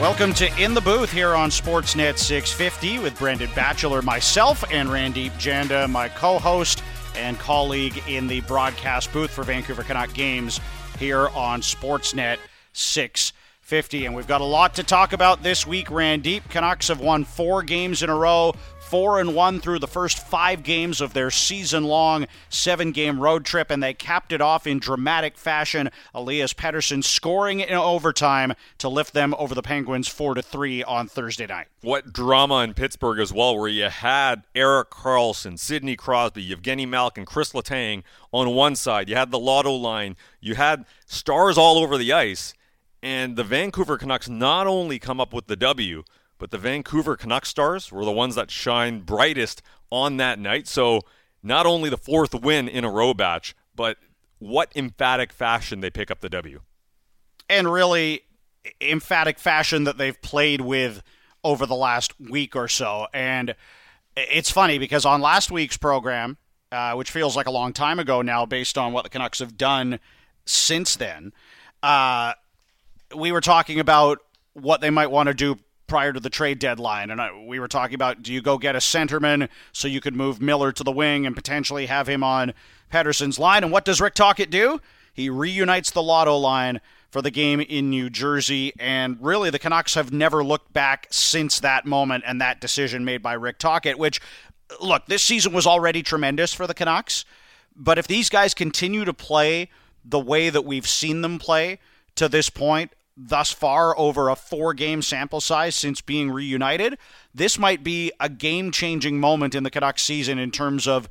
Welcome to In the Booth here on Sportsnet 650 with Brendan Batchelor, myself, and Randip Janda, my co host and colleague in the broadcast booth for Vancouver Canuck games here on Sportsnet 650. And we've got a lot to talk about this week, Randip. Canucks have won four games in a row four and one through the first five games of their season-long seven-game road trip, and they capped it off in dramatic fashion. Elias Pettersson scoring in overtime to lift them over the Penguins four to three on Thursday night. What drama in Pittsburgh as well, where you had Erik Karlsson, Sidney Crosby, Evgeny Malkin, Chris Letang on one side. You had the Lotto line. You had stars all over the ice. And the Vancouver Canucks not only come up with the W, but the Vancouver Canucks stars were the ones that shined brightest on that night. So not only the fourth win in a row batch, but what emphatic fashion they pick up the W. And really emphatic fashion that they've played with over the last week or so. And it's funny because on last week's program, uh, which feels like a long time ago now based on what the Canucks have done since then, uh, we were talking about what they might want to do prior to the trade deadline. And I, we were talking about do you go get a centerman so you could move Miller to the wing and potentially have him on Pettersson's line? And what does Rick Tocchet do? He reunites the lotto line for the game in New Jersey. And really, the Canucks have never looked back since that moment and that decision made by Rick Tocchet, which, look, this season was already tremendous for the Canucks. But if these guys continue to play the way that we've seen them play to this point, thus far over a four game sample size since being reunited, this might be a game changing moment in the Canucks season in terms of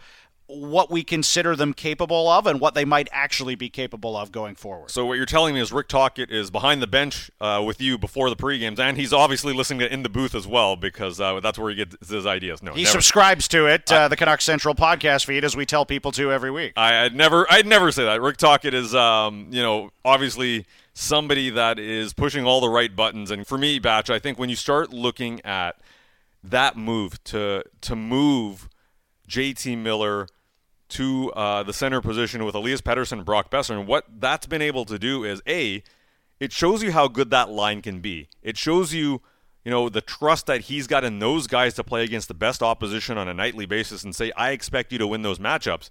what we consider them capable of and what they might actually be capable of going forward. So what you're telling me is Rick Tocchet is behind the bench uh, with you before the pre-games, and he's obviously listening to in the booth as well because uh, that's where he gets his ideas. No, he never. subscribes to it, uh, the Canucks Central podcast feed, as we tell people to every week. I, would never, I'd never say that. Rick Tocchet is, um, you know, obviously somebody that is pushing all the right buttons. And for me, Batch, I think when you start looking at that move to to move JT Miller to uh, the center position with Elias Pettersson and Brock Boeser, and what that's been able to do is a, it shows you how good that line can be. It shows you. You know, the trust that he's got in those guys to play against the best opposition on a nightly basis and say, I expect you to win those matchups.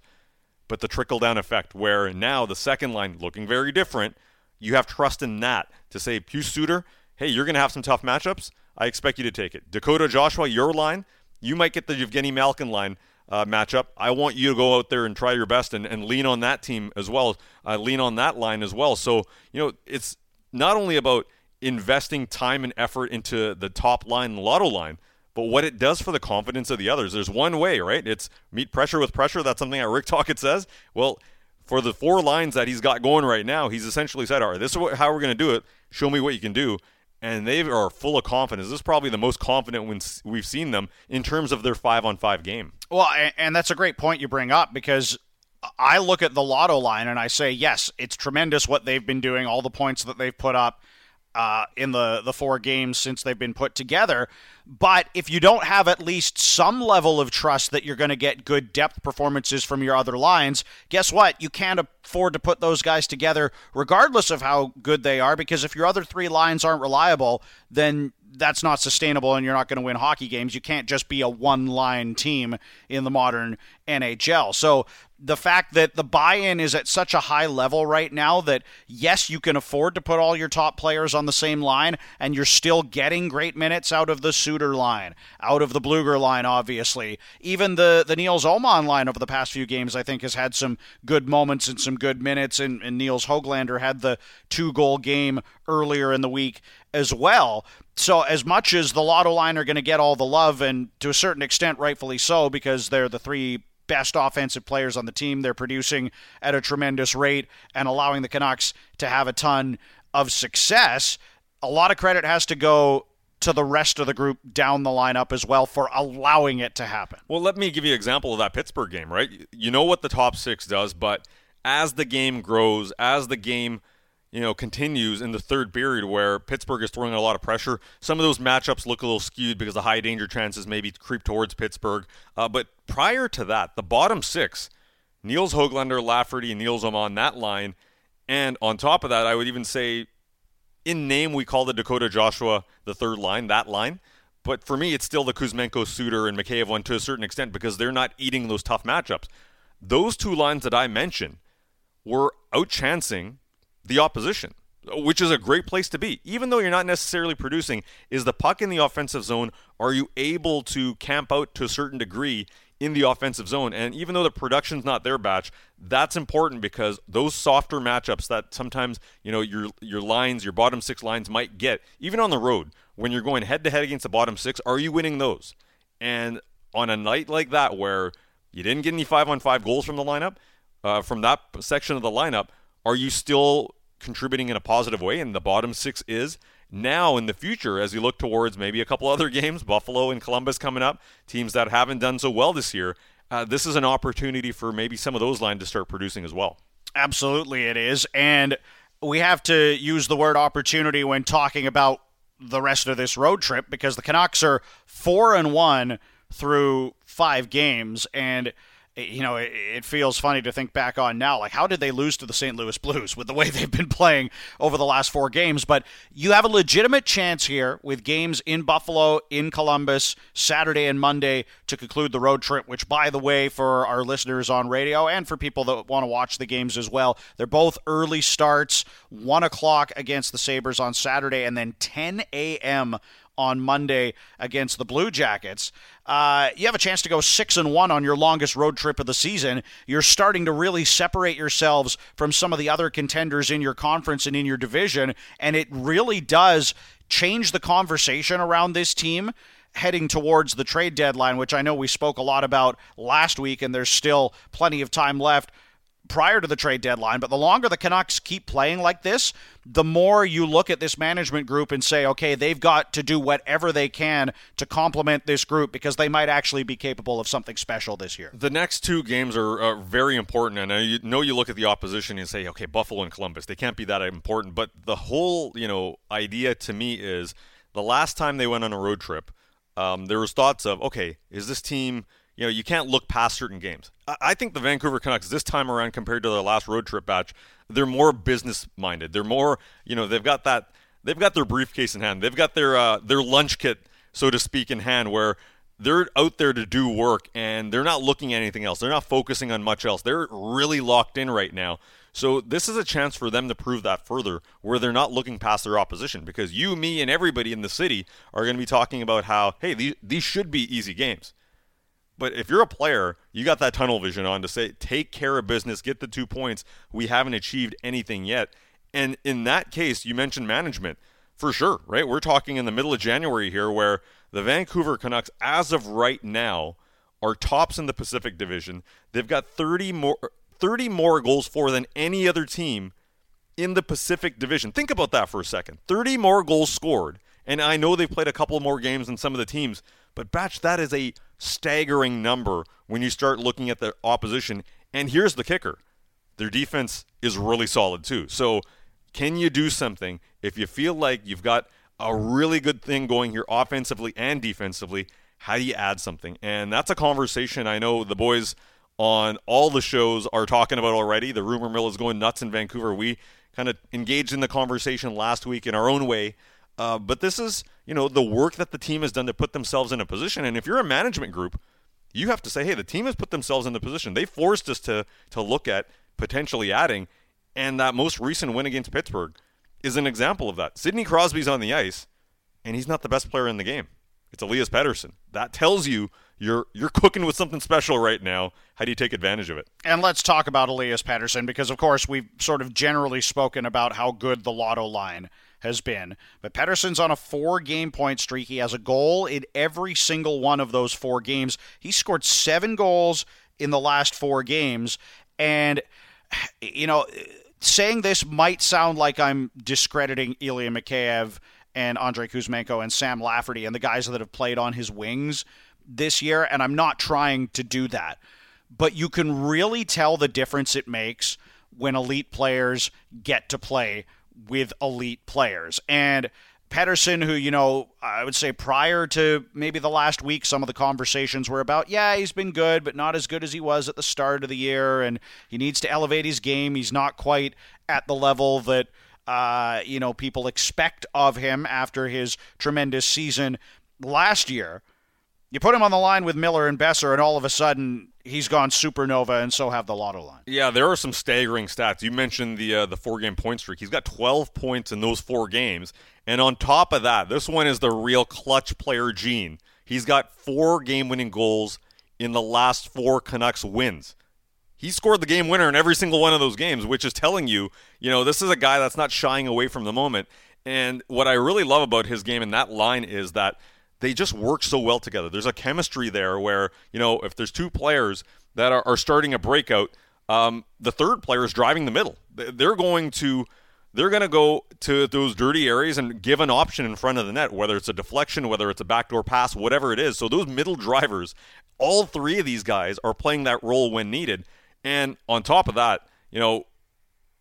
But the trickle down effect, where now the second line looking very different, you have trust in that to say, Pius Suter, hey, you're going to have some tough matchups. I expect you to take it. Dakota Joshua, your line, you might get the Evgeny Malkin line uh, matchup. I want you to go out there and try your best and, and lean on that team as well, uh, lean on that line as well. So, you know, it's not only about investing time and effort into the top line, lotto line, but what it does for the confidence of the others. There's one way, right? It's meet pressure with pressure. That's something that Rick Tocchet says. Well, for the four lines that he's got going right now, he's essentially said, "All right, this is what, how we're going to do it. Show me what you can do." And they are full of confidence. This is probably the most confident when we've seen them in terms of their five-on-five game. Well, and that's a great point you bring up because I look at the lotto line and I say, yes, it's tremendous what they've been doing, all the points that they've put up uh, in the, the four games since they've been put together. But if you don't have at least some level of trust that you're going to get good depth performances from your other lines, guess what? You can't afford to put those guys together regardless of how good they are because if your other three lines aren't reliable, then that's not sustainable and you're not going to win hockey games. You can't just be a one line team in the modern NHL. So the fact that the buy-in is at such a high level right now that yes, you can afford to put all your top players on the same line and you're still getting great minutes out of the Suter line, out of the Blueger line obviously. Even the the Nils Åman line over the past few games I think has had some good moments and some good minutes and, and Nils Hoglander had the two goal game earlier in the week as well. So, as much as the Lotto line are going to get all the love, and to a certain extent, rightfully so, because they're the three best offensive players on the team, they're producing at a tremendous rate and allowing the Canucks to have a ton of success. A lot of credit has to go to the rest of the group down the lineup as well for allowing it to happen. Well, let me give you an example of that Pittsburgh game, right? You know what the top six does, but as the game grows, as the game you know, continues in the third period where Pittsburgh is throwing a lot of pressure. Some of those matchups look a little skewed because the high danger chances maybe creep towards Pittsburgh. Uh, but prior to that, the bottom six, Nils Hoglander, Lafferty, and Nils Åman that line. And on top of that, I would even say in name, we call the Dakota Joshua the third line, that line. But for me, it's still the Kuzmenko, Suter, and Mikheyev one to a certain extent because they're not eating those tough matchups. Those two lines that I mentioned were outchancing the opposition, which is a great place to be. Even though you're not necessarily producing, is the puck in the offensive zone? Are you able to camp out to a certain degree in the offensive zone? And even though the production's not their batch, that's important because those softer matchups that sometimes you know your your lines, your bottom six lines might get, even on the road, when you're going head to head against the bottom six, are you winning those? And on a night like that where you didn't get any five on five goals from the lineup, uh, from that section of the lineup, are you still contributing in a positive way? And the bottom six is now in the future as you look towards maybe a couple other games, Buffalo and Columbus coming up, teams that haven't done so well this year. Uh, this is an opportunity for maybe some of those lines to start producing as well. Absolutely, it is. And we have to use the word opportunity when talking about the rest of this road trip because the Canucks are four and one through five games and you know, it, feels funny to think back on now. Like, how did they lose to the St. Louis Blues with the way they've been playing over the last four games? But you have a legitimate chance here with games in Buffalo, in Columbus, Saturday and Monday to conclude the road trip, which, by the way, for our listeners on radio and for people that want to watch the games as well, they're both early starts, 1 o'clock against the Sabres on Saturday, and then 10 a.m on Monday against the Blue Jackets. Uh, you have a chance to go six and one on your longest road trip of the season. You're starting to really separate yourselves from some of the other contenders in your conference and in your division, and it really does change the conversation around this team heading towards the trade deadline, which I know we spoke a lot about last week, and there's still plenty of time left prior to the trade deadline. But the longer the Canucks keep playing like this, the more you look at this management group and say, okay, they've got to do whatever they can to complement this group because they might actually be capable of something special this year. The next two games are, very important. And I know you look at the opposition and say, okay, Buffalo and Columbus, they can't be that important. But the whole, you know, idea to me is the last time they went on a road trip, um, there was thoughts of, okay, is this team – you know, you can't look past certain games. I think the Vancouver Canucks this time around compared to their last road trip batch, they're more business minded. They're more, you know, they've got that they've got their briefcase in hand. They've got their uh, their lunch kit, so to speak, in hand where they're out there to do work and they're not looking at anything else. They're not focusing on much else. They're really locked in right now. So this is a chance for them to prove that further where they're not looking past their opposition because you, me, and everybody in the city are going to be talking about how, hey, these, these should be easy games. But if you're a player, you got that tunnel vision on to say, take care of business, get the two points. We haven't achieved anything yet. And in that case, you mentioned management for sure, right? We're talking in the middle of January here where the Vancouver Canucks, as of right now, are tops in the Pacific Division. They've got 30 more, 30 more goals for than any other team in the Pacific Division. Think about that for a second. 30 more goals scored. And I know they've played a couple more games than some of the teams, but Batch, that is a staggering number when you start looking at the opposition. And here's the kicker their defense is really solid too. So, can you do something if you feel like you've got a really good thing going here offensively and defensively? How do you add something? And that's a conversation I know the boys on all the shows are talking about already. The rumor mill is going nuts in Vancouver. We kind of engaged in the conversation last week in our own way uh, but this is, you know, the work that the team has done to put themselves in a position. And if you're a management group, you have to say, hey, the team has put themselves in the position. They forced us to to look at potentially adding. And that most recent win against Pittsburgh is an example of that. Sidney Crosby's on the ice, and he's not the best player in the game. It's Elias Pettersson. That tells you you're you're cooking with something special right now. How do you take advantage of it? And let's talk about Elias Pettersson because, of course, we've sort of generally spoken about how good the Lotto line has been. But Pettersson's on a four game point streak. He has a goal in every single one of those four games. He scored seven goals in the last four games. And, you know, saying this might sound like I'm discrediting Ilya Mikheyev and Andrei Kuzmenko and Sam Lafferty and the guys that have played on his wings this year. And I'm not trying to do that. But you can really tell the difference it makes when elite players get to play with elite players. And Pettersson, who, you know, I would say prior to maybe the last week, some of the conversations were about, yeah, he's been good, but not as good as he was at the start of the year, and he needs to elevate his game. He's not quite at the level that uh, you know people expect of him after his tremendous season last year. You put him on the line with Miller and Boeser, and all of a sudden he's gone supernova, and so have the lotto line. Yeah, there are some staggering stats. You mentioned the uh, the four game point streak. He's got 12 points in those four games, and on top of that, this one is the real clutch player gene. He's got four game winning goals in the last four Canucks wins. He scored the game winner in every single one of those games, which is telling you, you know, this is a guy that's not shying away from the moment. And what I really love about his game in that line is that they just work so well together. There's a chemistry there where, you know, if there's two players that are, are starting a breakout, um, the third player is driving the middle. They're going to they're going to go to those dirty areas and give an option in front of the net, whether it's a deflection, whether it's a backdoor pass, whatever it is. So those middle drivers, all three of these guys are playing that role when needed. And on top of that, you know,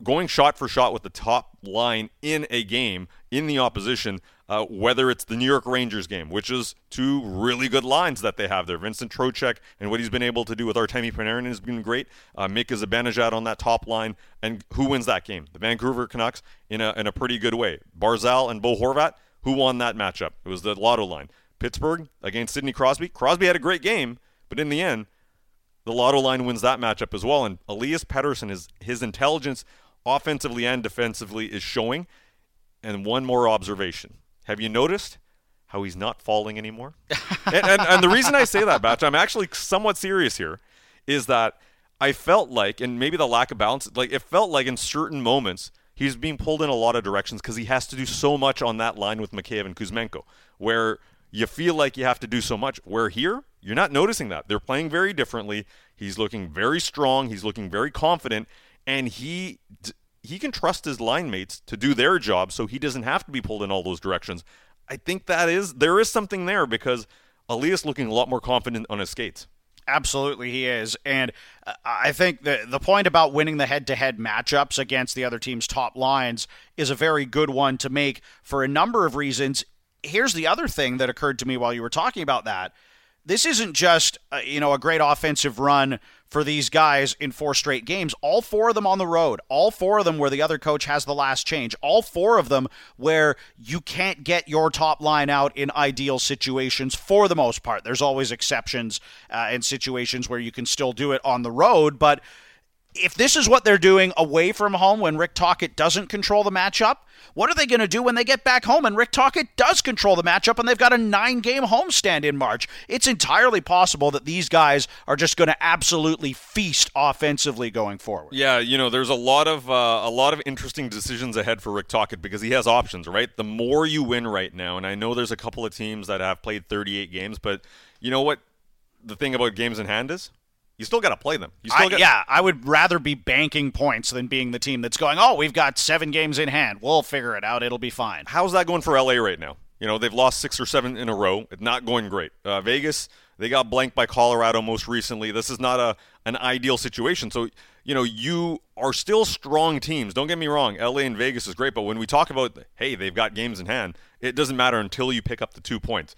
going shot for shot with the top line in a game in the opposition, uh, whether it's the New York Rangers game, which is two really good lines that they have there. Vincent Trocheck and what he's been able to do with Artemi Panarin has been great. Uh, Mika Zibanejad on that top line. And who wins that game? The Vancouver Canucks in a, in a pretty good way. Barzal and Bo Horvat, who won that matchup? It was the Lotto line. Pittsburgh against Sidney Crosby. Crosby had a great game, but in the end, the Lotto line wins that matchup as well. And Elias Pettersson is his intelligence offensively and defensively is showing. And one more observation. Have you noticed how he's not falling anymore? and, and, and, the reason I say that, Batch, I'm actually somewhat serious here, is that I felt like, and maybe the lack of balance, like it felt like in certain moments he's being pulled in a lot of directions because he has to do so much on that line with Mikheyev and Kuzmenko, where you feel like you have to do so much. Where here, you're not noticing that. They're playing very differently. He's looking very strong. He's looking very confident, and he he can trust his line mates to do their job so he doesn't have to be pulled in all those directions. I think that is there is something there because Elias looking a lot more confident on his skates. Absolutely, he is, and I think the the point about winning the head-to-head matchups against the other team's top lines is a very good one to make for a number of reasons. Here's the other thing that occurred to me while you were talking about that this isn't just uh, you know a great offensive run for these guys in four straight games. All four of them on the road. All four of them where the other coach has the last change. All four of them where you can't get your top line out in ideal situations for the most part. There's always exceptions uh, and situations where you can still do it on the road, but if this is what they're doing away from home when Rick Tocchet doesn't control the matchup, what are they going to do when they get back home and Rick Tocchet does control the matchup and they've got a nine game homestand in March? It's entirely possible that these guys are just going to absolutely feast offensively going forward. Yeah, you know, there's a lot of uh, a lot of interesting decisions ahead for Rick Tocchet because he has options, right? The more you win right now, and I know there's a couple of teams that have played 38 games, but you know what? The thing about games in hand is you still got to play them. You still I, got- yeah, I would rather be banking points than being the team that's going, oh, we've got seven games in hand. We'll figure it out. It'll be fine. How's that going for LA right now? You know, they've lost six or seven in a row. It's not going great. Uh, Vegas, they got blanked by Colorado most recently. This is not a an ideal situation. So, you know, you are still strong teams. Don't get me wrong. LA and Vegas is great, but when we talk about, hey, they've got games in hand, it doesn't matter until you pick up the two points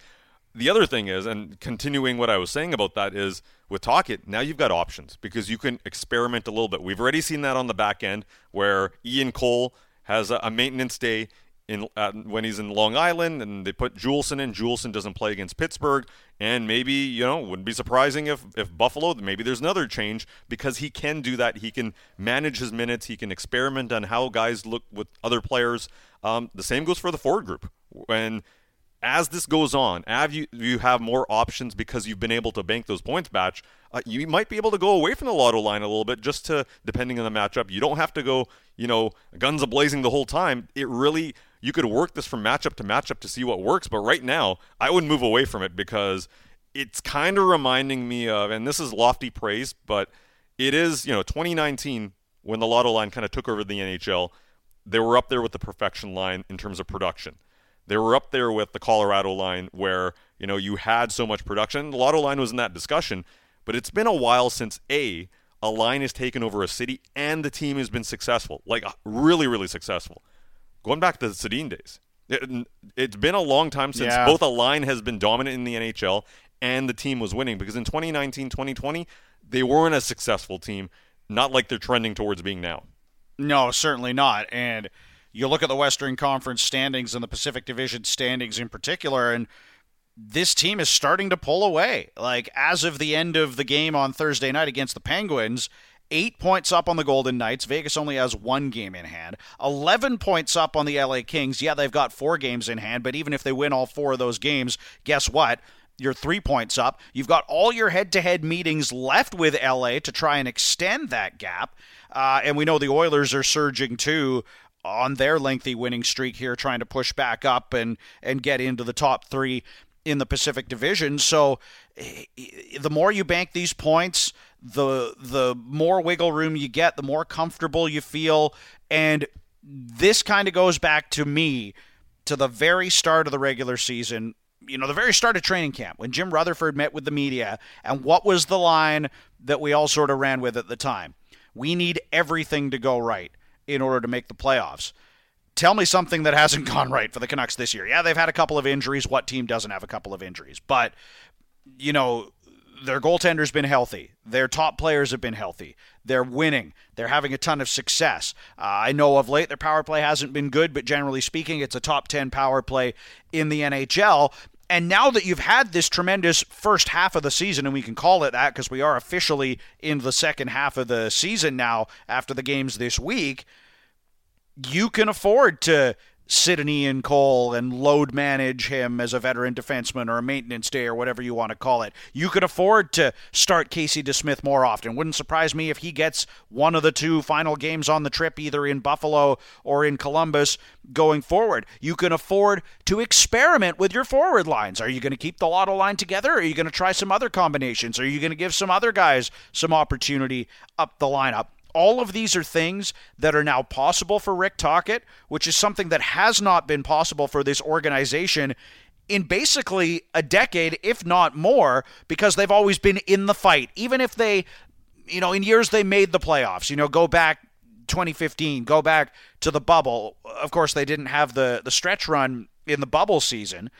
the other thing is, and continuing what I was saying about that is with Tocchet, now you've got options because you can experiment a little bit. We've already seen that on the back end where Ian Cole has a, a maintenance day in uh, when he's in Long Island, and they put Juulsen in. Juulsen doesn't play against Pittsburgh, and maybe you know wouldn't be surprising if if Buffalo maybe there's another change because he can do that. He can manage his minutes. He can experiment on how guys look with other players. Um, the same goes for the forward group when as this goes on, as you, you have more options because you've been able to bank those points batch, uh, you might be able to go away from the lotto line a little bit just to, depending on the matchup. You don't have to go, you know, guns a blazing the whole time. It really, you could work this from matchup to matchup to see what works. But right now, I would move away from it because it's kind of reminding me of, and this is lofty praise, but it is, you know, 2019 when the lotto line kind of took over the NHL. They were up there with the perfection line in terms of production. They were up there with the Colorado line where, you know, you had so much production. The Lotto line was in that discussion, but it's been a while since A, a line has taken over a city and the team has been successful, like really, really successful. Going back to the Sedin days. It, has been a long time since yeah. both a line has been dominant in the NHL and the team was winning because in 2019 2020, they weren't a successful team, not like they're trending towards being now. No, certainly not. And you look at the Western Conference standings and the Pacific Division standings in particular, and this team is starting to pull away. Like, as of the end of the game on Thursday night against the Penguins, eight points up on the Golden Knights. Vegas only has one game in hand. 11 points up on the LA Kings. Yeah, they've got four games in hand, but even if they win all four of those games, guess what? You're three points up. You've got all your head to head meetings left with LA to try and extend that gap. Uh, and we know the Oilers are surging too on their lengthy winning streak here, trying to push back up and, and get into the top three in the Pacific Division. So eh, the more you bank these points, the the more wiggle room you get, the more comfortable you feel. And this kind of goes back to me to the very start of the regular season. You know, the very start of training camp when Jim Rutherford met with the media, and what was the line that we all sort of ran with at the time? We need everything to go right in order to make the playoffs. Tell me something that hasn't gone right for the Canucks this year. Yeah, they've had a couple of injuries. What team doesn't have a couple of injuries? But, you know, their goaltender's been healthy. Their top players have been healthy. They're winning. They're having a ton of success. Uh, I know of late their power play hasn't been good, but generally speaking, it's a top 10 power play in the NHL. And now that you've had this tremendous first half of the season, and we can call it that because we are officially in the second half of the season now after the games this week, you can afford to sit an Ian Cole and load manage him as a veteran defenseman or a maintenance day or whatever you want to call it. You could afford to start Casey DeSmith more often. Wouldn't surprise me if he gets one of the two final games on the trip, either in Buffalo or in Columbus, going forward. You can afford to experiment with your forward lines. Are you going to keep the Lotto line together? Or are you going to try some other combinations? Are you going to give some other guys some opportunity up the lineup? All of these are things that are now possible for Rick Tocchet, which is something that has not been possible for this organization in basically a decade, if not more, because they've always been in the fight. Even if they, you know, in years they made the playoffs, you know, go back 2015, go back to the bubble. Of course, they didn't have the, the stretch run in the bubble season.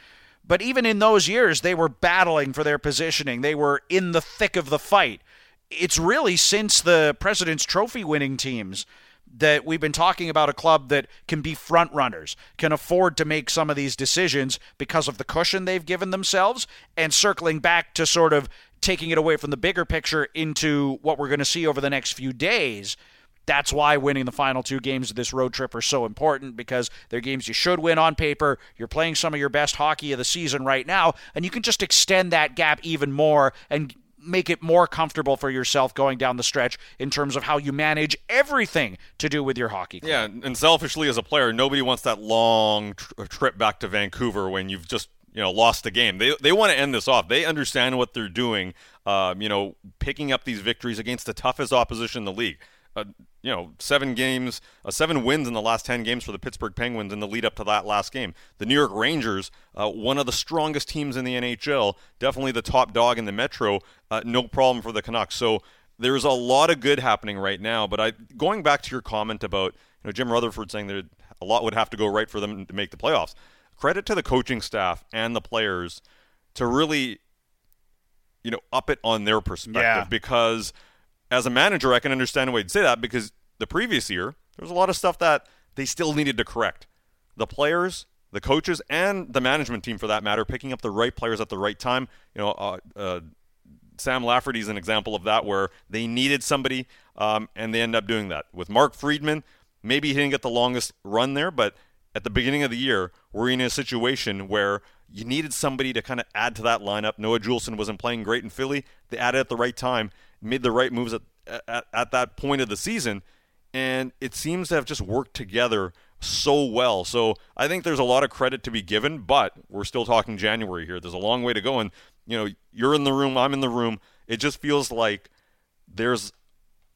But even in those years, they were battling for their positioning. They were in the thick of the fight it's really since the President's Trophy winning teams that we've been talking about a club that can be front runners, can afford to make some of these decisions because of the cushion they've given themselves, and circling back to sort of taking it away from the bigger picture into what we're going to see over the next few days. That's why winning the final two games of this road trip are so important because they're games you should win on paper. You're playing some of your best hockey of the season right now, and you can just extend that gap even more and make it more comfortable for yourself going down the stretch in terms of how you manage everything to do with your hockey club. Yeah, and selfishly as a player, nobody wants that long tr- trip back to Vancouver when you've just you know lost the game. They they want to end this off. They understand what they're doing. Um, you know, picking up these victories against the toughest opposition in the league. Uh, you know, seven games, uh, seven wins in the last 10 games for the Pittsburgh Penguins in the lead up to that last game. The New York Rangers, uh, one of the strongest teams in the NHL, definitely the top dog in the Metro, uh, no problem for the Canucks. So there's a lot of good happening right now. But I, going back to your comment about you know, Jim Rutherford saying that a lot would have to go right for them to make the playoffs, credit to the coaching staff and the players to really, you know, up it on their perspective yeah. because – as a manager, I can understand why you'd say that because the previous year, there was a lot of stuff that they still needed to correct. The players, the coaches, and the management team, for that matter, picking up the right players at the right time. You know, uh, uh, Sam Lafferty is an example of that, where they needed somebody, um, and they end up doing that. With Mark Friedman, maybe he didn't get the longest run there, but at the beginning of the year, we're in a situation where you needed somebody to kind of add to that lineup. Noah Juulsen wasn't playing great in Philly. They added at the right time, made the right moves at, at, at that point of the season, and it seems to have just worked together so well. So I think there's a lot of credit to be given, but we're still talking January here. There's a long way to go, and you know you're in the room, I'm in the room. It just feels like there's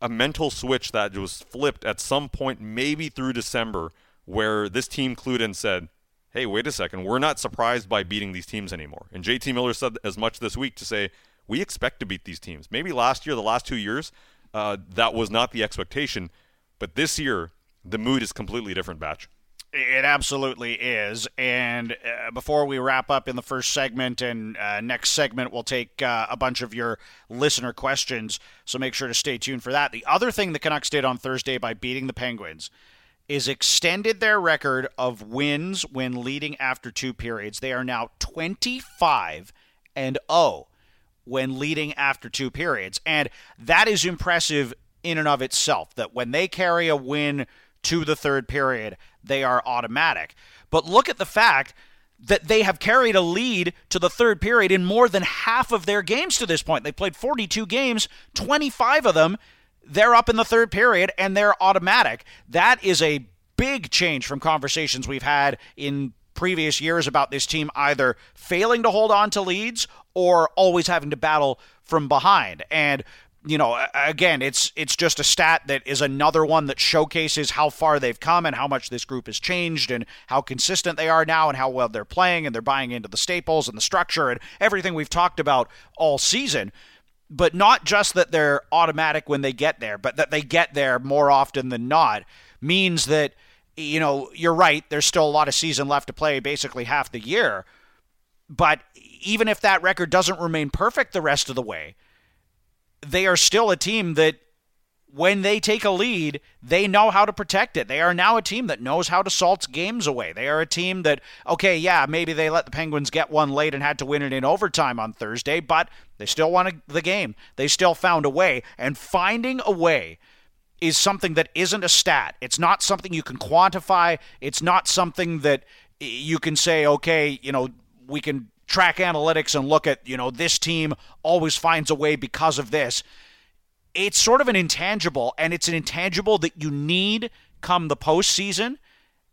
a mental switch that was flipped at some point, maybe through December, where this team clued and said, "Hey, wait a second, we're not surprised by beating these teams anymore." And JT Miller said as much this week to say, we expect to beat these teams. Maybe last year, the last two years, uh, that was not the expectation. But this year, the mood is completely different, Batch. It absolutely is. And uh, before we wrap up in the first segment, and uh, next segment, we'll take uh, a bunch of your listener questions. So make sure to stay tuned for that. The other thing the Canucks did on Thursday by beating the Penguins is extended their record of wins when leading after two periods. They are now 25 and 0 when leading after two periods. And that is impressive in and of itself that when they carry a win to the third period, they are automatic. But look at the fact that they have carried a lead to the third period in more than half of their games to this point. They played 42 games, 25 of them, they're up in the third period and they're automatic. That is a big change from conversations we've had in previous years about this team either failing to hold on to leads or always having to battle from behind. And you know, again, it's it's just a stat that is another one that showcases how far they've come and how much this group has changed and how consistent they are now and how well they're playing and they're buying into the staples and the structure and everything we've talked about all season. But not just that they're automatic when they get there, but that they get there more often than not means that you know, you're right, there's still a lot of season left to play, basically half the year. But even if that record doesn't remain perfect the rest of the way, they are still a team that when they take a lead, they know how to protect it. They are now a team that knows how to salt games away. They are a team that, okay, yeah, maybe they let the Penguins get one late and had to win it in overtime on Thursday, but they still won the game. They still found a way. And finding a way is something that isn't a stat. It's not something you can quantify. It's not something that you can say, okay, you know, we can track analytics and look at, you know, this team always finds a way because of this. It's sort of an intangible, and it's an intangible that you need come the postseason.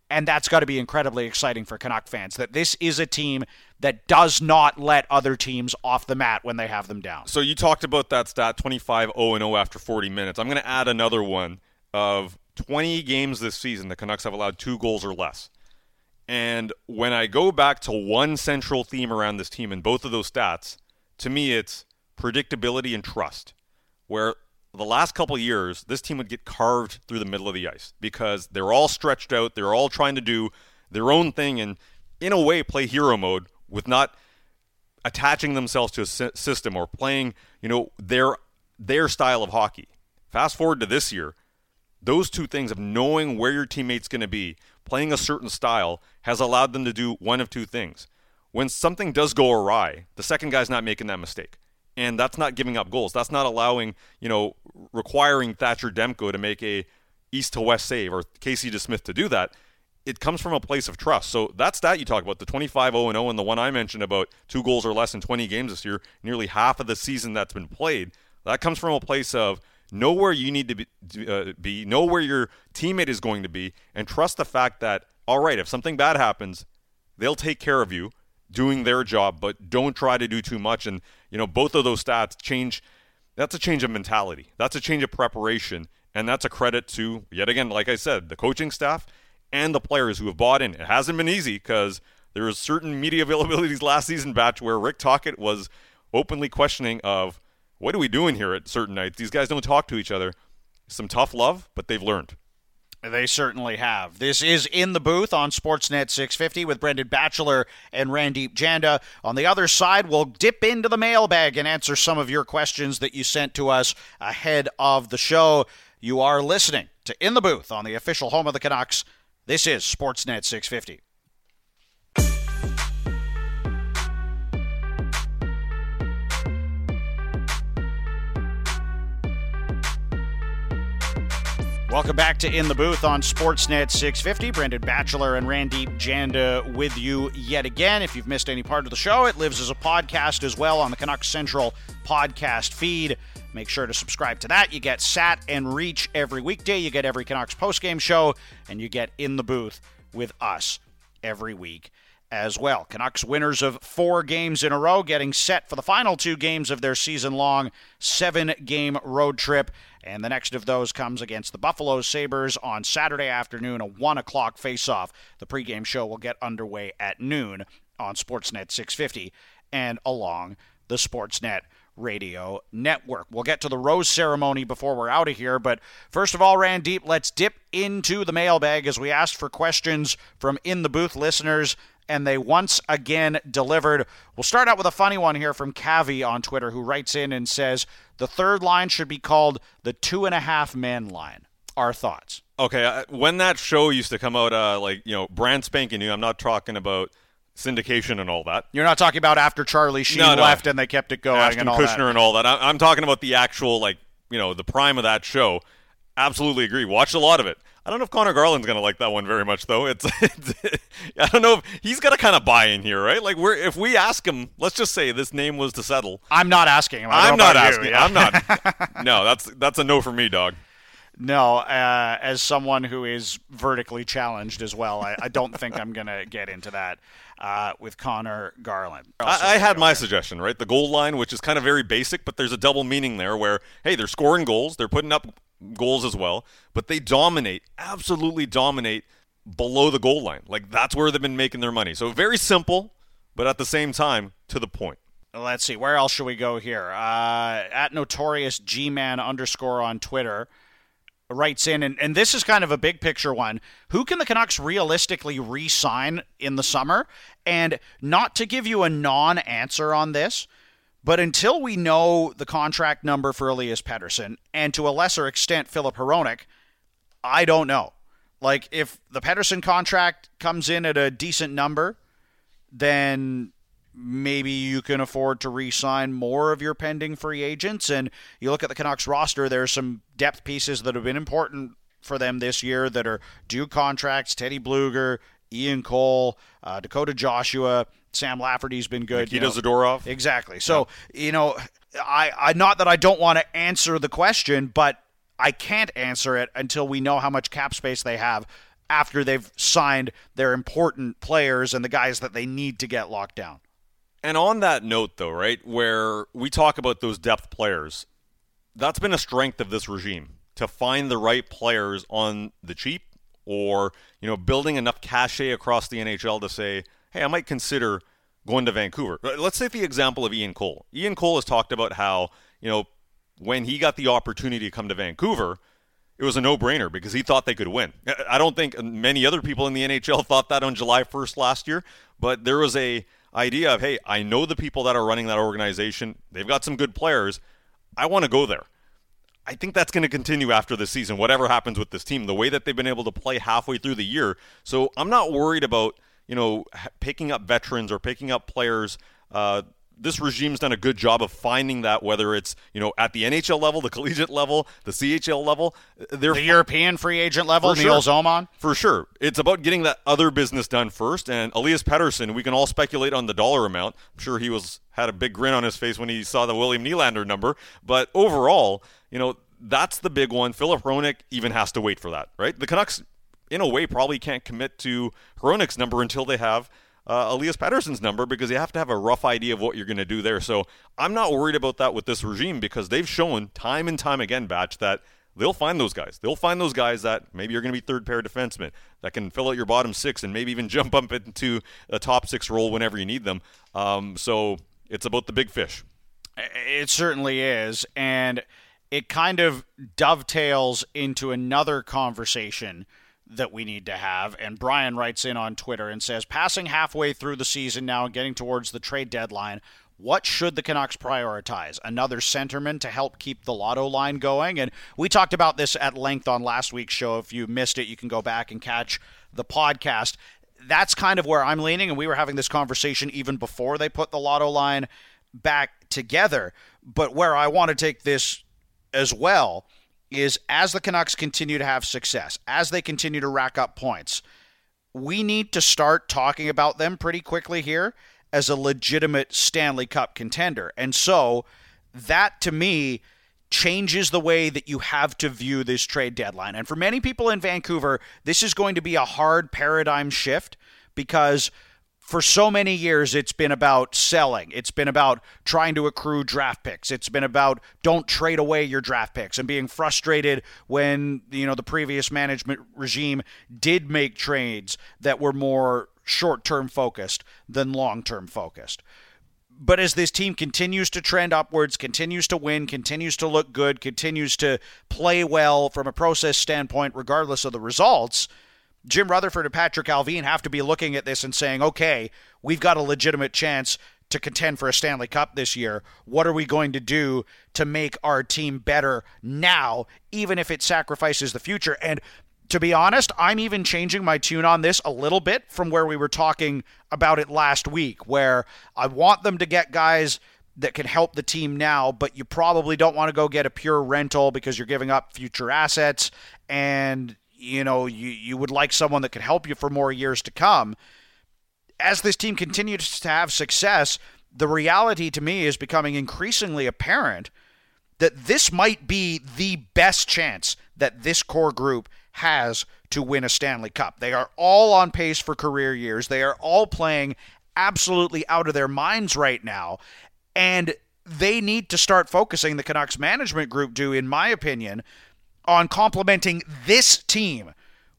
And that's got to be incredibly exciting for Canuck fans that this is a team that does not let other teams off the mat when they have them down. So you talked about that stat 25 0 0 after 40 minutes. I'm going to add another one of 20 games this season the Canucks have allowed two goals or less. And when I go back to one central theme around this team in both of those stats, to me it's predictability and trust. Where the last couple years, this team would get carved through the middle of the ice because they're all stretched out, they're all trying to do their own thing and in a way play hero mode with not attaching themselves to a system or playing, you know, their their style of hockey. Fast forward to this year, those two things of knowing where your teammate's going to be, playing a certain style, has allowed them to do one of two things. When something does go awry, the second guy's not making that mistake. And that's not giving up goals. That's not allowing, you know, requiring Thatcher Demko to make a east to west save or Casey DeSmith to do that. It comes from a place of trust. So that's that you talk about, the 25 0 0 and the one I mentioned about two goals or less in 20 games this year, nearly half of the season that's been played, that comes from a place of know where you need to be, uh, be, know where your teammate is going to be, and trust the fact that, all right, if something bad happens, they'll take care of you doing their job, but don't try to do too much. And, you know, both of those stats change. That's a change of mentality. That's a change of preparation. And that's a credit to, yet again, like I said, the coaching staff and the players who have bought in. It hasn't been easy because there was certain media availabilities last season batch where Rick Tocchet was openly questioning of what are we doing here at certain nights? These guys don't talk to each other. Some tough love, but they've learned. They certainly have. This is In the Booth on Sportsnet 650 with Brendan Batchelor and Randip Janda. On the other side, we'll dip into the mailbag and answer some of your questions that you sent to us ahead of the show. You are listening to In the Booth on the official home of the Canucks. This is Sportsnet 650. Welcome back to In the Booth on Sportsnet 650. Brendan Batchelor and Randip Janda with you yet again. If you've missed any part of the show, it lives as a podcast as well on the Canucks Central podcast feed. Make sure to subscribe to that. You get Sat and Reach every weekday. You get every Canucks postgame show, and you get In the Booth with us every week as well. Canucks winners of four games in a row, getting set for the final two games of their season long seven game road trip and the next of those comes against the Buffalo Sabres on Saturday afternoon, a 1 o'clock faceoff. The pregame show will get underway at noon on Sportsnet 650 and along the Sportsnet radio network. We'll get to the rose ceremony before we're out of here, but first of all, Randip, let's dip into the mailbag as we asked for questions from in the booth listeners and they once again delivered. We'll start out with a funny one here from Cavi on Twitter, who writes in and says the third line should be called the two and a half man line. Our thoughts. Okay, when that show used to come out, uh, like you know, brand spanking new. I'm not talking about syndication and all that. You're not talking about after Charlie Sheen no, no. left and they kept it going Ashton and all Kutcher that. and all that. I'm talking about the actual like you know the prime of that show. Absolutely agree. Watched a lot of it. I don't know if Conor Garland's going to like that one very much, though. It's, it's I don't know if he's got to kind of buy in here, right? Like, we're if we ask him, let's just say this name was to settle. I'm not asking him. I'm not asking. You, yeah. I'm not. no, that's that's a no for me, dog. No, uh, as someone who is vertically challenged as well, I, I don't think I'm going to get into that uh, with Conor Garland. I, I had my suggestion, right? The goal line, which is kind of very basic, but there's a double meaning there where, hey, they're scoring goals, they're putting up goals as well, but they dominate, absolutely dominate below the goal line. Like that's where they've been making their money. So very simple, but at the same time, to the point. Let's see, where else should we go here? Uh, at notorious G Man underscore on Twitter writes in, and, and this is kind of a big picture one. Who can the Canucks realistically re sign in the summer? And not to give you a non answer on this, but until we know the contract number for Elias Pettersson, and to a lesser extent, Filip Hronek, I don't know. Like, if the Pettersson contract comes in at a decent number, then maybe you can afford to re-sign more of your pending free agents. And you look at the Canucks roster, there's some depth pieces that have been important for them this year that are due contracts. Teddy Blueger, Ian Cole, uh, Dakota Joshua, Sam Lafferty's been good. Nikita you know. Zadorov. Exactly. So, yeah. you know, I, I not that I don't want to answer the question, but I can't answer it until we know how much cap space they have after they've signed their important players and the guys that they need to get locked down. And on that note, though, right, where we talk about those depth players, that's been a strength of this regime to find the right players on the cheap or, you know, building enough cachet across the NHL to say, hey, I might consider going to Vancouver. Uh, let's take the example of Ian Cole. Ian Cole has talked about how, you know, when he got the opportunity to come to Vancouver, it was a no-brainer because he thought they could win. Uh, I don't think many other people in the NHL thought that on July 1st last year, but there was a idea of, hey, I know the people that are running that organization. They've got some good players. I want to go there. I think that's going to continue after the season, whatever happens with this team, the way that they've been able to play halfway through the year. So I'm not worried about, you know, picking up veterans or picking up players uh, this regime's done a good job of finding that whether it's you know at the NHL level, the collegiate level, the CHL level, they're the European free agent level, Neil sure. Zoman. For sure, it's about getting that other business done first. And Elias Pettersson, we can all speculate on the dollar amount. I'm sure he was had a big grin on his face when he saw the William Nylander number. But overall, you know that's the big one. Filip Hronek even has to wait for that, right? The Canucks, in a way, probably can't commit to Hronek's number until they have uh, Elias Pettersson's number because you have to have a rough idea of what you're going to do there. So I'm not worried about that with this regime because they've shown time and time again, Batch, that they'll find those guys. They'll find those guys that maybe you're going to be third pair defensemen that can fill out your bottom six and maybe even jump up into a top six role whenever you need them. Um, so it's about the big fish. It certainly is. And it kind of dovetails into another conversation that we need to have. And Brian writes in on Twitter and says, passing halfway through the season now and getting towards the trade deadline, what should the Canucks prioritize? Another centerman to help keep the lotto line going? And we talked about this at length on last week's show. If you missed it, you can go back and catch the podcast. That's kind of where I'm leaning, and we were having this conversation even before they put the lotto line back together. But where I want to take this as well is as the Canucks continue to have success, as they continue to rack up points, we need to start talking about them pretty quickly here as a legitimate Stanley Cup contender. And so that to me changes the way that you have to view this trade deadline. And for many people in Vancouver, this is going to be a hard paradigm shift because for so many years it's been about selling. It's been about trying to accrue draft picks. It's been about don't trade away your draft picks and being frustrated when, you know, the previous management regime did make trades that were more short-term focused than long-term focused. But as this team continues to trend upwards, continues to win, continues to look good, continues to play well from a process standpoint regardless of the results, Jim Rutherford and Patrick Allvin have to be looking at this and saying, okay, we've got a legitimate chance to contend for a Stanley Cup this year. What are we going to do to make our team better now, even if it sacrifices the future? And to be honest, I'm even changing my tune on this a little bit from where we were talking about it last week, where I want them to get guys that can help the team now, but you probably don't want to go get a pure rental because you're giving up future assets and you know you, you would like someone that could help you for more years to come. As this team continues to have success, the reality to me is becoming increasingly apparent that this might be the best chance that this core group has to win a Stanley Cup. They are all on pace for career years. They are all playing absolutely out of their minds right now. And they need to start focusing, the Canucks management group do, in my opinion, on complementing this team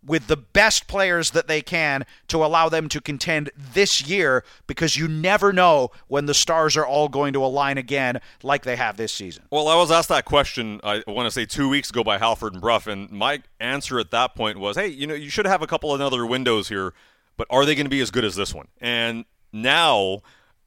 with the best players that they can to allow them to contend this year because you never know when the stars are all going to align again like they have this season. Well, I was asked that question, I want to say two weeks ago by Halford and Brough, and my answer at that point was, hey, you know, you should have a couple of other windows here, but are they going to be as good as this one? And now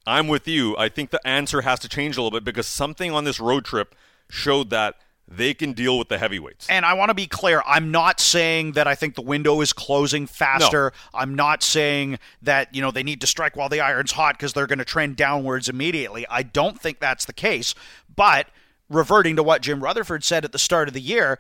I'm with you. I think the answer has to change a little bit because something on this road trip showed that – they can deal with the heavyweights. And I want to be clear, I'm not saying that I think the window is closing faster. No. I'm not saying that, you know, they need to strike while the iron's hot because they're going to trend downwards immediately. I don't think that's the case. But reverting to what Jim Rutherford said at the start of the year,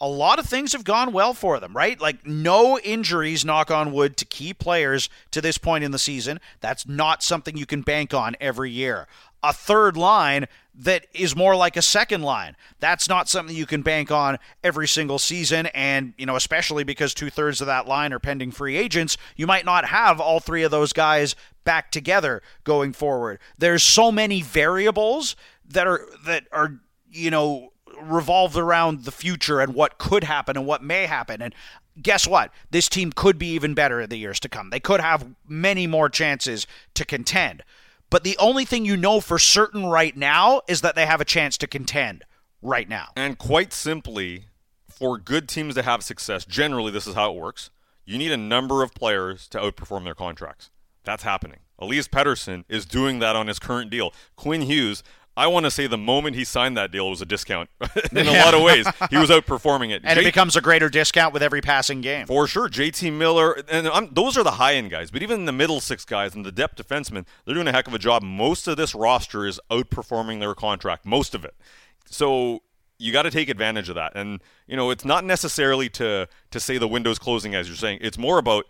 a lot of things have gone well for them, right? Like no injuries, knock on wood, to key players to this point in the season. That's not something you can bank on every year. A third line that is more like a second line. That's not something you can bank on every single season. And, you know, especially because two thirds of that line are pending free agents, you might not have all three of those guys back together going forward. There's so many variables that are, that are, you know, revolved around the future and what could happen and what may happen. And guess what? This team could be even better in the years to come. They could have many more chances to contend. But the only thing you know for certain right now is that they have a chance to contend right now. And quite simply, for good teams to have success, generally this is how it works. You need a number of players to outperform their contracts. That's happening. Elias Pettersson is doing that on his current deal. Quinn Hughes I want to say the moment he signed that deal was a discount in a lot of ways. He was outperforming it, and J- it becomes a greater discount with every passing game. For sure, JT Miller, and I'm, those are the high end guys. But even the middle six guys and the depth defensemen, they're doing a heck of a job. Most of this roster is outperforming their contract, most of it. So you got to take advantage of that. And you know, it's not necessarily to to say the window's closing as you're saying. It's more about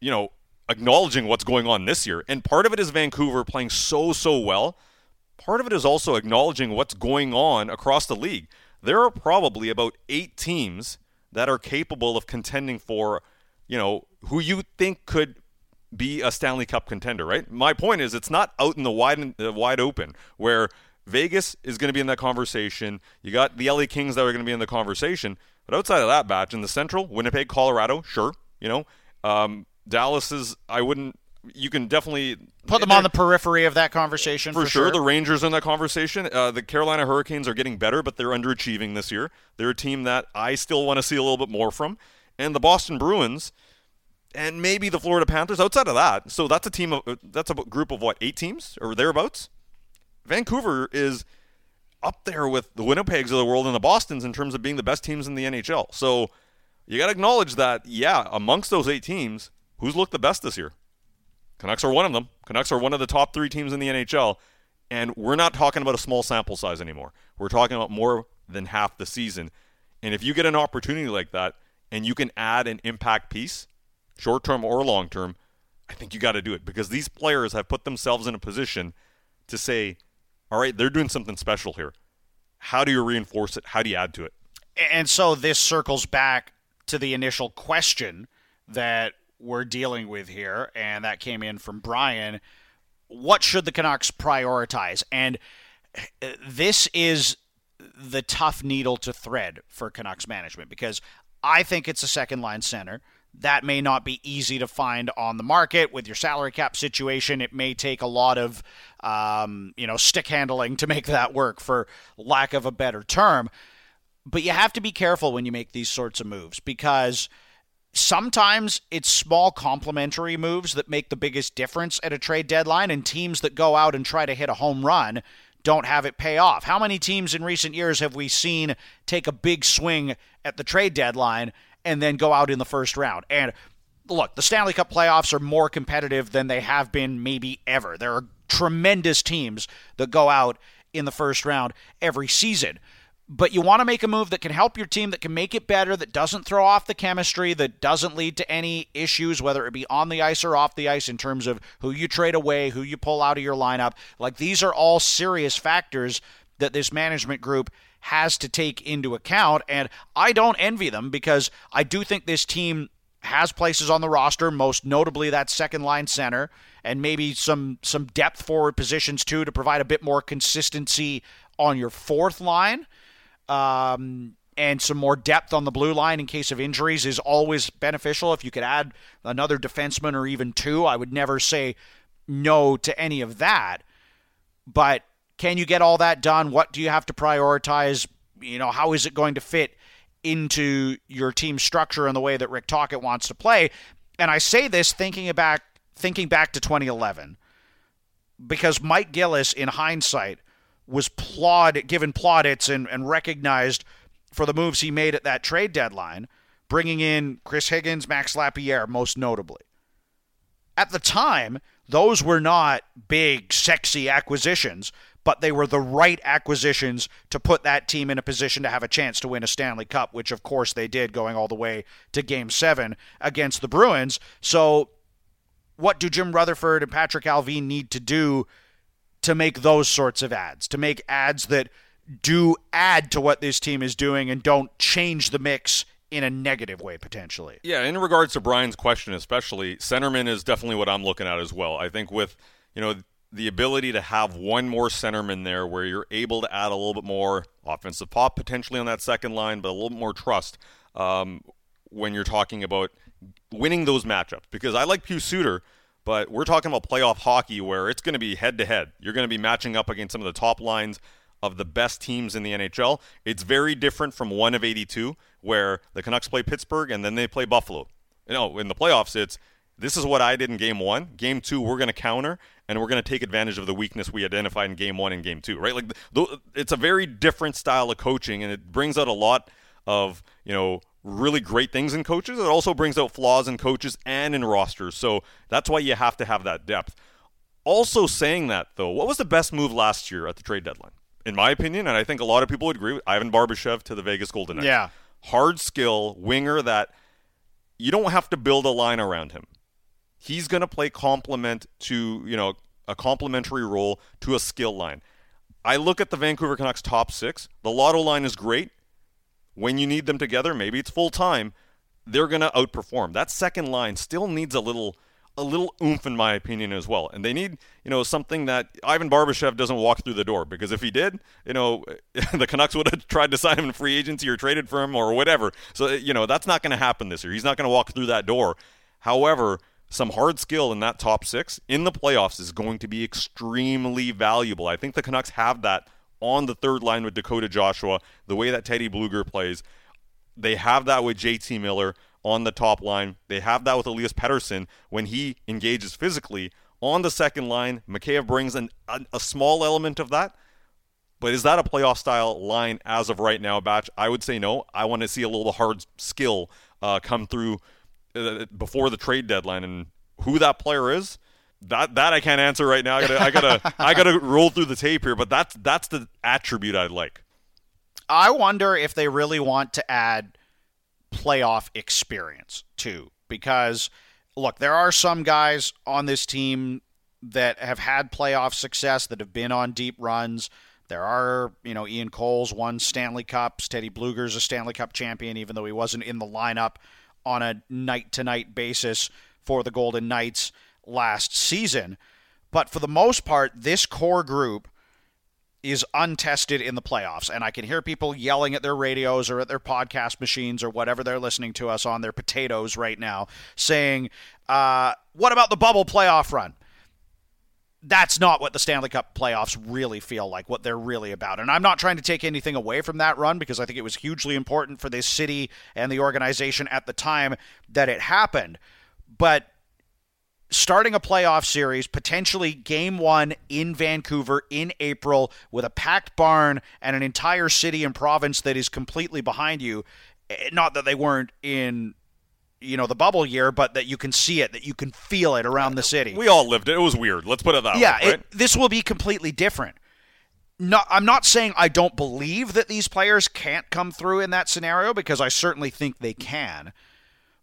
you know acknowledging what's going on this year. And part of it is Vancouver playing so so well part of it is also acknowledging what's going on across the league. There are probably about eight teams that are capable of contending for, you know, who you think could be a Stanley Cup contender, right? My point is, it's not out in the wide, the wide open where Vegas is going to be in that conversation. You got the LA Kings that are going to be in the conversation. But outside of that batch, in the Central, Winnipeg, Colorado, sure, you know, um, Dallas is. I wouldn't you can definitely put them on the periphery of that conversation for, for sure. sure. The Rangers in that conversation. Uh, the Carolina Hurricanes are getting better, but they're underachieving this year. They're a team that I still want to see a little bit more from, and the Boston Bruins, and maybe the Florida Panthers. Outside of that, so that's a team of that's a group of what eight teams or thereabouts. Vancouver is up there with the Winnipegs of the world and the Boston's in terms of being the best teams in the NHL. So you got to acknowledge that, yeah, amongst those eight teams, who's looked the best this year? Canucks are one of them. Canucks are one of the top three teams in the NHL. And we're not talking about a small sample size anymore. We're talking about more than half the season. And if you get an opportunity like that and you can add an impact piece, short term or long term, I think you got to do it because these players have put themselves in a position to say, all right, they're doing something special here. How do you reinforce it? How do you add to it? And so this circles back to the initial question that we're dealing with here, and that came in from Brian. What should the Canucks prioritize? And uh, this is the tough needle to thread for Canucks management because I think it's a second line center. That may not be easy to find on the market with your salary cap situation. It may take a lot of, um, you know, stick handling to make that work, for lack of a better term. But you have to be careful when you make these sorts of moves because sometimes it's small complementary moves that make the biggest difference at a trade deadline, and teams that go out and try to hit a home run don't have it pay off. How many teams in recent years have we seen take a big swing at the trade deadline and then go out in the first round. And look, the Stanley Cup playoffs are more competitive than they have been maybe ever. There are tremendous teams that go out in the first round every season. But you want to make a move that can help your team, that can make it better, that doesn't throw off the chemistry, that doesn't lead to any issues, whether it be on the ice or off the ice, in terms of who you trade away, who you pull out of your lineup. Like these are all serious factors that this management group has to take into account. And I don't envy them because I do think this team has places on the roster, most notably that second line center, and maybe some some depth forward positions too to provide a bit more consistency on your fourth line. Um, and some more depth on the blue line in case of injuries is always beneficial. If you could add another defenseman or even two, I would never say no to any of that. But can you get all that done? What do you have to prioritize? You know, how is it going to fit into your team structure and the way that Rick Tocchet wants to play. And I say this thinking back thinking back to 2011 because Mike Gillis in hindsight was plaud given plaudits and, and recognized for the moves he made at that trade deadline, bringing in Chris Higgins, Max Lapierre most notably. At the time, those were not big, sexy acquisitions, but they were the right acquisitions to put that team in a position to have a chance to win a Stanley Cup, which of course they did, going all the way to game seven against the Bruins. So, what do Jim Rutherford and Patrick Allvin need to do to make those sorts of adds? To make adds that do add to what this team is doing and don't change the mix in a negative way potentially. Yeah, in regards to Brian's question especially, centerman is definitely what I'm looking at as well. I think with, you know, the ability to have one more centerman there where you're able to add a little bit more offensive pop potentially on that second line, but a little bit more trust um, when you're talking about winning those matchups. Because I like Pius Suter, but we're talking about playoff hockey where it's going to be head to head. You're going to be matching up against some of the top lines of the best teams in the NHL. It's very different from one of 82 where the Canucks play Pittsburgh and then they play Buffalo. You know, in the playoffs, it's this is what I did in game one. Game two, we're going to counter and we're going to take advantage of the weakness we identified in game one and game two, right? Like it's a very different style of coaching, and it brings out a lot of you know really great things in coaches. It also brings out flaws in coaches and in rosters. So that's why you have to have that depth. Also, saying that though, what was the best move last year at the trade deadline? In my opinion, and I think a lot of people would agree with Ivan Barbashev to the Vegas Golden Knights. Yeah. Hard skill winger that you don't have to build a line around him he's going to play complement to, you know, a complementary role to a skill line. I look at the Vancouver Canucks top six. The lotto line is great. When you need them together, maybe it's full time, they're going to outperform. That second line still needs a little a little oomph in my opinion as well. And they need, you know, something that Ivan Barbashev doesn't walk through the door because if he did, you know, the Canucks would have tried to sign him in free agency or traded for him or whatever. So, you know, that's not going to happen this year. He's not going to walk through that door. However, some hard skill in that top six in the playoffs is going to be extremely valuable. I think the Canucks have that on the third line with Dakota Joshua, the way that Teddy Blueger plays. They have that with JT Miller on the top line. They have that with Elias Pettersson when he engages physically. On the second line, Mikheyev brings an, a, a small element of that. But is that a playoff style line as of right now, Batch? I would say no. I want to see a little hard skill uh, come through uh, before the trade deadline, and who that player is, that that I can't answer right now. I gotta I gotta I gotta roll through the tape here, but that's that's the attribute I'd like. I wonder if they really want to add playoff experience too, because look, there are some guys on this team that have had playoff success that have been on deep runs. There are, you know, Ian Cole's won Stanley Cups. Teddy Blueger's a Stanley Cup champion, even though he wasn't in the lineup on a night to night basis for the Golden Knights last season. But for the most part, this core group is untested in the playoffs. And I can hear people yelling at their radios or at their podcast machines or whatever they're listening to us on their potatoes right now, saying, uh, What about the bubble playoff run? that's not what the Stanley Cup playoffs really feel like, what they're really about. And I'm not trying to take anything away from that run because I think it was hugely important for this city and the organization at the time that it happened. But starting a playoff series, potentially game one in Vancouver in April with a packed barn and an entire city and province that is completely behind you Eh, Not that they weren't in, you know, the bubble year, but that you can see it, that you can feel it around the city. We all lived it. It was weird. Let's put it that yeah, way. Right? this will be completely different. Not, I'm not saying I don't believe that these players can't come through in that scenario because I certainly think they can.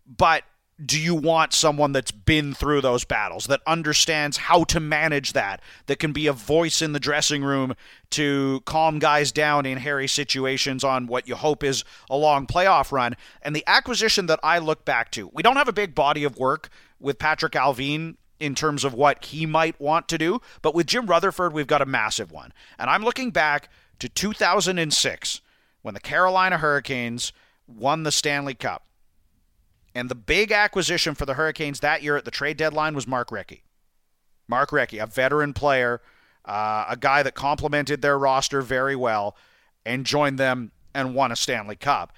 But do you want someone that's been through those battles, that understands how to manage that, that can be a voice in the dressing room to calm guys down in hairy situations on what you hope is a long playoff run? And the acquisition that I look back to, we don't have a big body of work with Patrick Allvin in terms of what he might want to do. But with Jim Rutherford, we've got a massive one. And I'm looking back to 2006 when the Carolina Hurricanes won the Stanley Cup. And the big acquisition for the Hurricanes that year at the trade deadline was Mark Recchi. Mark Recchi, a veteran player, uh, a guy that complemented their roster very well and joined them and won a Stanley Cup.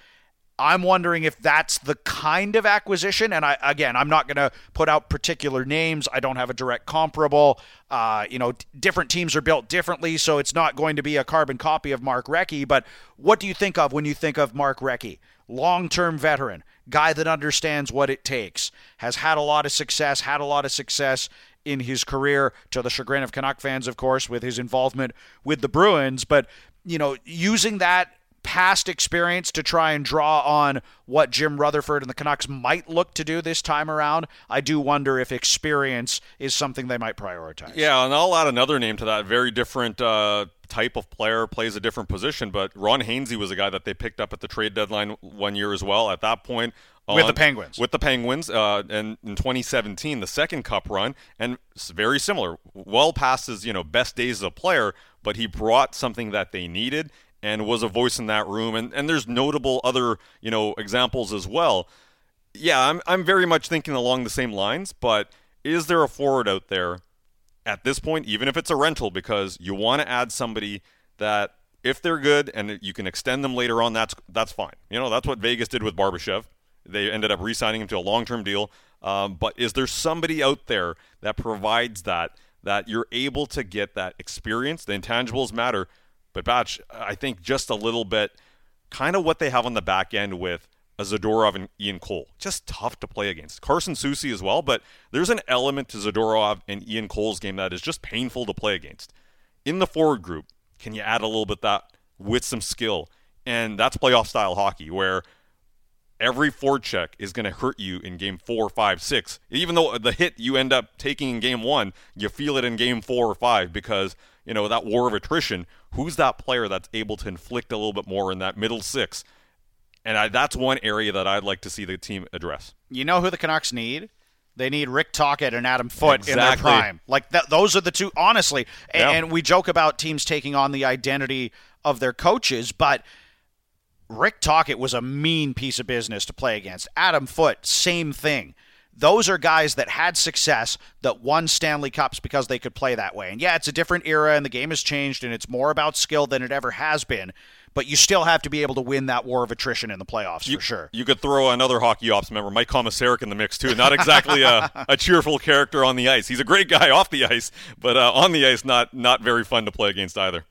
I'm wondering if that's the kind of acquisition. And I, again, I'm not going to put out particular names. I don't have a direct comparable. Uh, you know, different teams are built differently, so it's not going to be a carbon copy of Mark Recchi. But what do you think of when you think of Mark Recchi? Long term veteran, guy that understands what it takes, has had a lot of success, had a lot of success in his career, to the chagrin of Canuck fans, of course, with his involvement with the Bruins. But, you know, using that past experience to try and draw on what Jim Rutherford and the Canucks might look to do this time around, I do wonder if experience is something they might prioritize. Yeah, and I'll add another name to that. Very different uh, type of player, plays a different position. But Ron Hainsey was a guy that they picked up at the trade deadline one year as well. At that point, With the Penguins. with the Penguins, uh, and in 2017, the second Cup run, and very similar. Well past his you know best days as a player, but he brought something that they needed and was a voice in that room. And and there's notable other you know examples as well. Yeah, I'm I'm very much thinking along the same lines. But is there a forward out there at this point, even if it's a rental, because you want to add somebody that if they're good and you can extend them later on, that's that's fine. You know, that's what Vegas did with Barbashev. They ended up re-signing him to a long-term deal. Um, but is there somebody out there that provides that that you're able to get that experience? The intangibles matter, but Batch, I think just a little bit, kind of what they have on the back end with a Zadorov and Ian Cole. Just tough to play against. Carson Soucy as well, but there's an element to Zadorov and Ian Cole's game that is just painful to play against. In the forward group, can you add a little bit that with some skill? And that's playoff style hockey where every forecheck is going to hurt you in game four, five, six. Even though the hit you end up taking in game one, you feel it in game four or five because, you know, that war of attrition. Who's that player that's able to inflict a little bit more in that middle six? And I, that's one area that I'd like to see the team address. You know who the Canucks need? They need Rick Tocchet and Adam Foote in their prime. Like th- those are the two, honestly. A- Yeah. And we joke about teams taking on the identity of their coaches, but Rick Tocchet was a mean piece of business to play against. Adam Foote, same thing. Those are guys that had success that won Stanley Cups because they could play that way. And yeah, it's a different era and the game has changed and it's more about skill than it ever has been. But you still have to be able to win that war of attrition in the playoffs for sure. You could throw another hockey ops member, Mike Komisarek, in the mix too. Not exactly a, a cheerful character on the ice. He's a great guy off the ice, but uh, on the ice, not not very fun to play against either.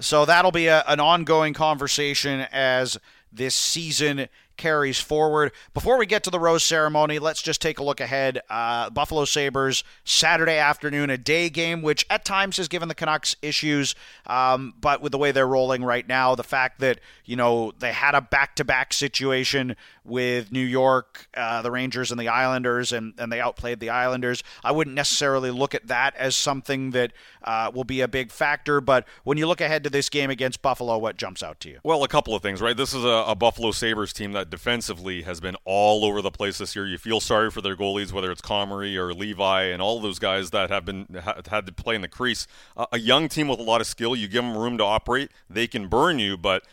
So that'll be a, an ongoing conversation as this season carries forward. Before we get to the rose ceremony, let's just take a look ahead. Uh, Buffalo Sabres Saturday afternoon, a day game, which at times has given the Canucks issues, um, but with the way they're rolling right now, the fact that you know they had a back-to-back situation with New York, uh, the Rangers, and the Islanders, and, and they outplayed the Islanders. I wouldn't necessarily look at that as something that uh, will be a big factor, but when you look ahead to this game against Buffalo, what jumps out to you? Well, a couple of things, right? This is a, a Buffalo Sabres team that defensively has been all over the place this year. You feel sorry for their goalies, whether it's Comrie or Levi and all those guys that have been ha- had to play in the crease. Uh, a young team with a lot of skill, you give them room to operate, they can burn you, but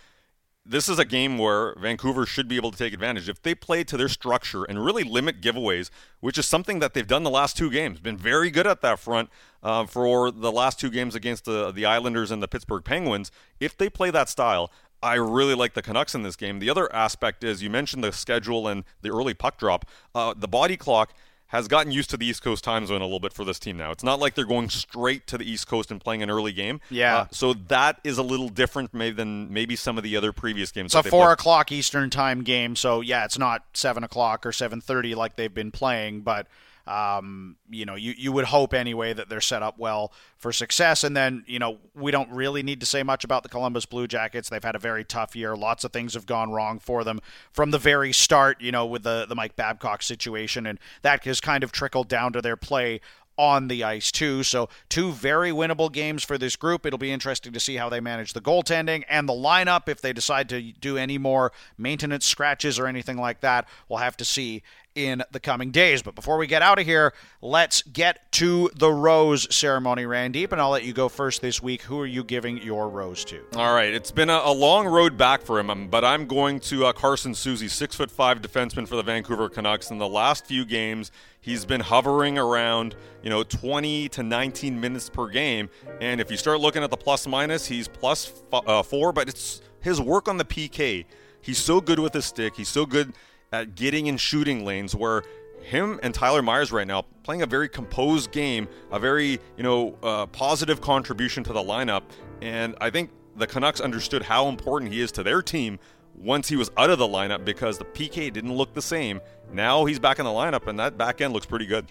this is a game where Vancouver should be able to take advantage. If they play to their structure and really limit giveaways, which is something that they've done the last two games, been very good at that front uh, for the last two games against the, the Islanders and the Pittsburgh Penguins. If they play that style, I really like the Canucks in this game. The other aspect is you mentioned the schedule and the early puck drop. Uh, the body clock has gotten used to the East Coast time zone a little bit for this team now. It's not like they're going straight to the East Coast and playing an early game. Yeah. Uh, so that is a little different maybe than maybe some of the other previous games. It's a four o'clock Eastern time game, so yeah, it's not seven o'clock or seven thirty like they've been playing, but um, you know, you, you would hope anyway that they're set up well for success. And then, you know, we don't really need to say much about the Columbus Blue Jackets. They've had a very tough year. Lots of things have gone wrong for them from the very start, you know, with the, the Mike Babcock situation. And that has kind of trickled down to their play on the ice too. So two very winnable games for this group. It'll be interesting to see how they manage the goaltending and the lineup if they decide to do any more maintenance scratches or anything like that. We'll have to see in the coming days. But before we get out of here, let's get to the rose ceremony, Randip, and I'll let you go first this week. Who are you giving your rose to? All right, it's been a, a long road back for him, um, but I'm going to uh, Carson Soucy, six foot five defenseman for the Vancouver Canucks. In the last few games, he's been hovering around you know 20 to 19 minutes per game, and if you start looking at the plus minus, he's plus f- uh, four. But it's his work on the PK. He's so good with his stick. He's so good at getting in shooting lanes where him and Tyler Myers right now playing a very composed game, a very you know uh, positive contribution to the lineup, and I think the Canucks understood how important he is to their team once he was out of the lineup because the PK didn't look the same. Now he's back in the lineup, and that back end looks pretty good.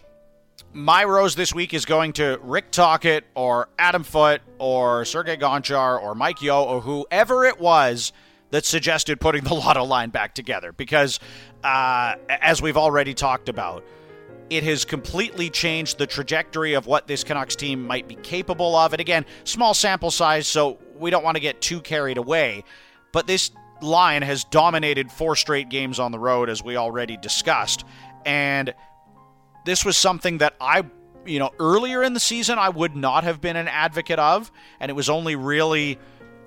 My rose this week is going to Rick Tocchet or Adam Foote or Sergei Gonchar or Mike Yeo or whoever it was that suggested putting the lotto line back together because, uh, as we've already talked about, it has completely changed the trajectory of what this Canucks team might be capable of. And again, small sample size, so we don't want to get too carried away. But this line has dominated four straight games on the road, as we already discussed. And this was something that I, you know, earlier in the season, I would not have been an advocate of. And it was only really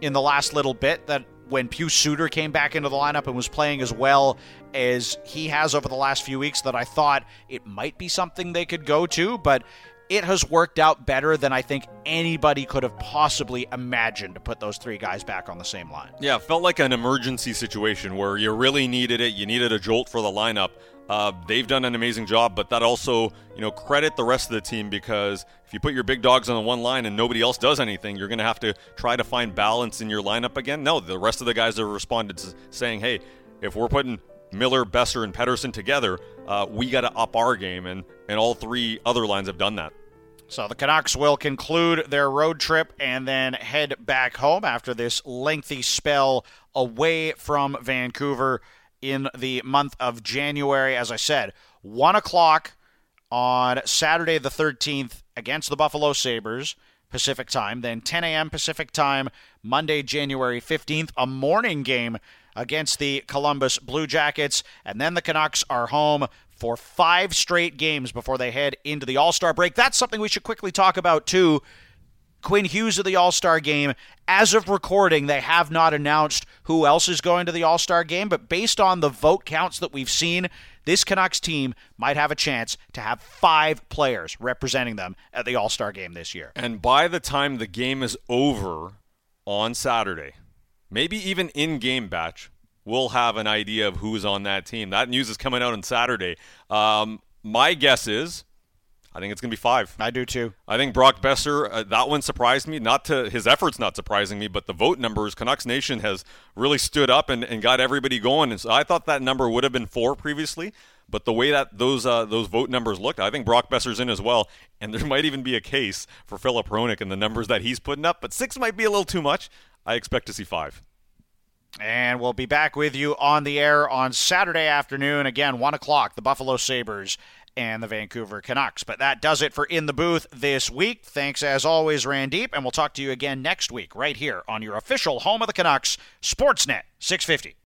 in the last little bit that when Pius Suter came back into the lineup and was playing as well as he has over the last few weeks that I thought it might be something they could go to, but it has worked out better than I think anybody could have possibly imagined to put those three guys back on the same line. Yeah, felt like an emergency situation where you really needed it. You needed a jolt for the lineup. Uh, they've done an amazing job, but that also, you know, credit the rest of the team because if you put your big dogs on the one line and nobody else does anything, you're going to have to try to find balance in your lineup again. No, the rest of the guys have responded to saying, hey, if we're putting Miller, Boeser, and Pettersson together, uh, we got to up our game, and, and all three other lines have done that. So the Canucks will conclude their road trip and then head back home after this lengthy spell away from Vancouver in the month of January. As I said, 1 o'clock on Saturday the 13th against the Buffalo Sabres. Pacific time, then 10 a.m. Pacific time, Monday, January 15th, a morning game against the Columbus Blue Jackets. And then the Canucks are home for five straight games before they head into the All Star break. That's something we should quickly talk about, too. Quinn Hughes of the All Star game. As of recording, they have not announced who else is going to the All Star game, but based on the vote counts that we've seen, this Canucks team might have a chance to have five players representing them at the All Star game this year. And by the time the game is over on Saturday, maybe even in game batch, we'll have an idea of who's on that team. That news is coming out on Saturday. Um, my guess is I think it's going to be five. I do too. I think Brock Boeser, uh, that one surprised me. Not to his efforts, not surprising me, but the vote numbers, Canucks Nation has really stood up and, and got everybody going. And so I thought that number would have been four previously, but the way that those uh, those vote numbers looked, I think Brock Boeser's in as well. And there might even be a case for Filip Hronek and the numbers that he's putting up, but six might be a little too much. I expect to see five. And we'll be back with you on the air on Saturday afternoon. Again, 1 o'clock, the Buffalo Sabres and the Vancouver Canucks. But that does it for In the Booth this week. Thanks as always, Randip, and we'll talk to you again next week right here on your official home of the Canucks, Sportsnet 650.